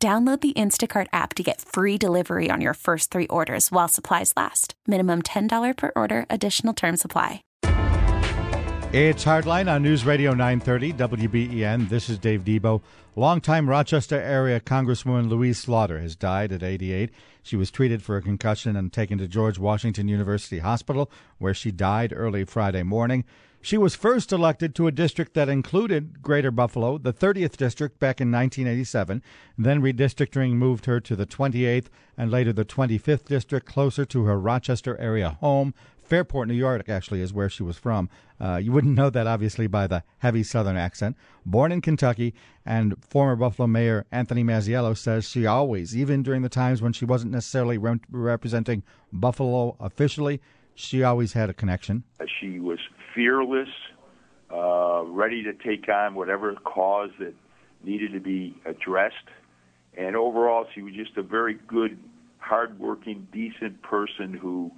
Download the Instacart app to get free delivery on your first three orders while supplies last. Minimum $10 per order, additional term supply. It's Hardline on News Radio 930 WBEN. This is Dave Debo. Longtime Rochester area Congresswoman Louise Slaughter has died at 88. She was treated for a concussion and taken to George Washington University Hospital, where she died early Friday morning. She was first elected to a district that included Greater Buffalo, the 30th district, back in 1987. Then redistricting moved her to the 28th and later the 25th district, closer to her Rochester area home. Fairport, New York, actually, is where she was from. Uh, you wouldn't know that, obviously, by the heavy Southern accent. Born in Kentucky, and former Buffalo Mayor Anthony Masiello says she always, even during the times when she wasn't necessarily re- representing Buffalo officially, she always had a connection. She was fearless, uh, ready to take on whatever cause that needed to be addressed. And overall, she was just a very good, hardworking, decent person who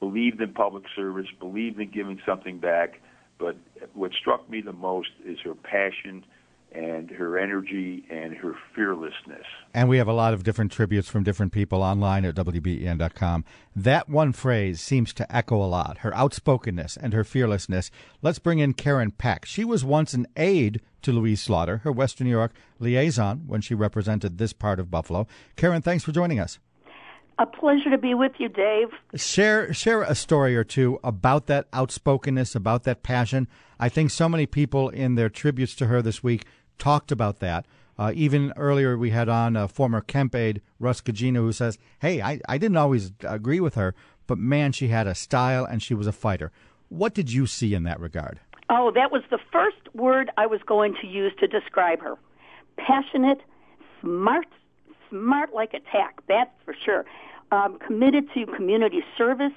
believed in public service, believed in giving something back. But what struck me the most is her passion and her energy and her fearlessness. And we have a lot of different tributes from different people online at WBEN.com. That one phrase seems to echo a lot her outspokenness and her fearlessness. Let's bring in Karen Peck. She was once an aide to Louise Slaughter, her Western New York liaison when she represented this part of Buffalo. Karen, thanks for joining us. A pleasure to be with you, Dave. Share share a story or two about that outspokenness, about that passion. I think so many people in their tributes to her this week talked about that. Uh, even earlier, we had on a former Kemp aide, Russ Gugino, who says, Hey, I, I didn't always agree with her, but man, she had a style and she was a fighter. What did you see in that regard? Oh, that was the first word I was going to use to describe her passionate, smart, smart like a tack, that's for sure. Um, committed to community service.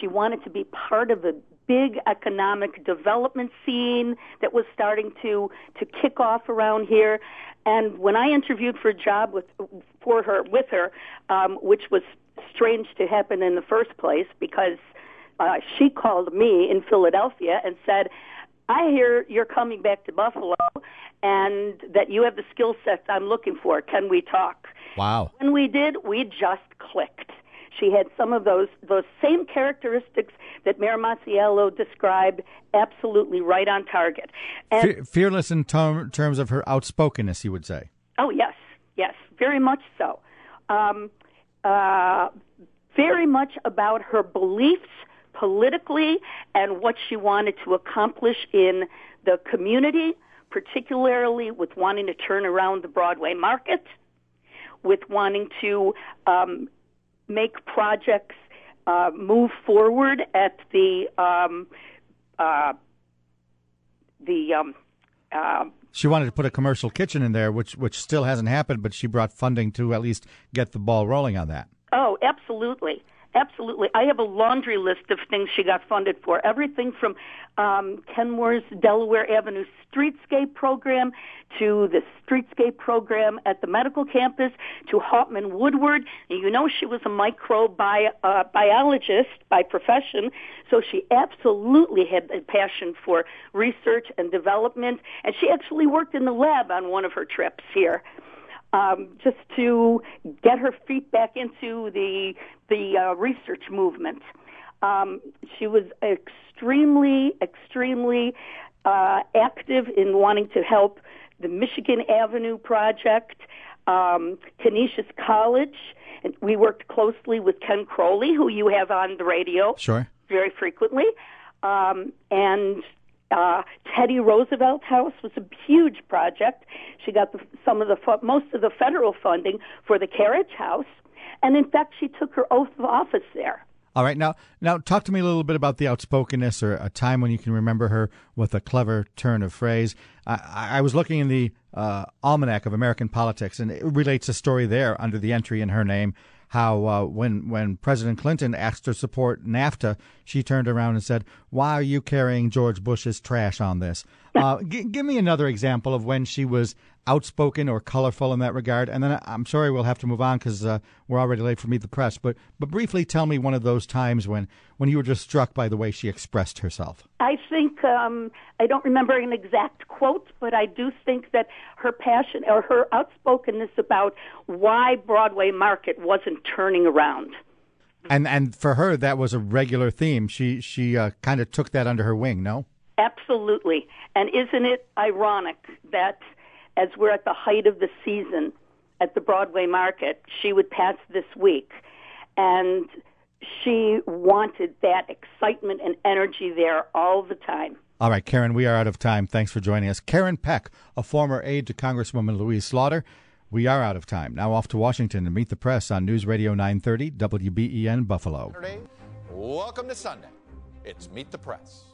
She wanted to be part of a big economic development scene that was starting to to kick off around here. And when I interviewed for a job with for her with her, um, which was strange to happen in the first place because uh, she called me in Philadelphia and said, "I hear you're coming back to Buffalo, and that you have the skill sets I'm looking for. Can we talk?" Wow. When we did, we just clicked. She had some of those those same characteristics that Mayor Masiello described, absolutely right on target. And, Fe- fearless in term, terms of her outspokenness, you would say. Oh yes, yes, very much so. Um, uh, very much about her beliefs politically and what she wanted to accomplish in the community, particularly with wanting to turn around the Broadway market, with wanting to um, make projects uh, move forward at the um, uh, the um, uh, she wanted to put a commercial kitchen in there, which which still hasn't happened, but she brought funding to at least get the ball rolling on that. Oh, absolutely. Absolutely. I have a laundry list of things she got funded for. Everything from um, Kenmore's Delaware Avenue Streetscape program to the Streetscape program at the medical campus to Hauptman Woodward. And you know she was a microbiologist uh, by profession, so she absolutely had a passion for research and development. And she actually worked in the lab on one of her trips here um, just to get her feet back into the the uh, research movement. Um, she was extremely, extremely uh, active in wanting to help the Michigan Avenue Project, um, Canisius College. And we worked closely with Ken Crowley, who you have on the radio sure. very frequently. Um, and uh, Teddy Roosevelt House was a huge project. She got the, some of the most of the federal funding for the carriage house, and in fact, she took her oath of office there. All right, now now talk to me a little bit about the outspokenness or a time when you can remember her with a clever turn of phrase. I, I was looking in the uh, Almanac of American Politics, and it relates a story there under the entry in her name. How uh, when when President Clinton asked her to support NAFTA, she turned around and said, "Why are you carrying George Bush's trash on this?" Uh, g- give me another example of when she was outspoken or colorful in that regard. And then I'm sorry we'll have to move on because uh, we're already late for Meet the Press. But but briefly tell me one of those times when, when you were just struck by the way she expressed herself. I think um, I don't remember an exact quote, but I do think that her passion or her outspokenness about why Broadway Market wasn't turning around. And and for her that was a regular theme. She she uh, kind of took that under her wing. No. Absolutely. And isn't it ironic that as we're at the height of the season at the Broadway market, she would pass this week. And she wanted that excitement and energy there all the time. All right, Karen, we are out of time. Thanks for joining us. Karen Peck, a former aide to Congresswoman Louise Slaughter. We are out of time. Now off to Washington to meet the press on News Radio 930 WBEN Buffalo. Saturday. Welcome to Sunday. It's Meet the Press.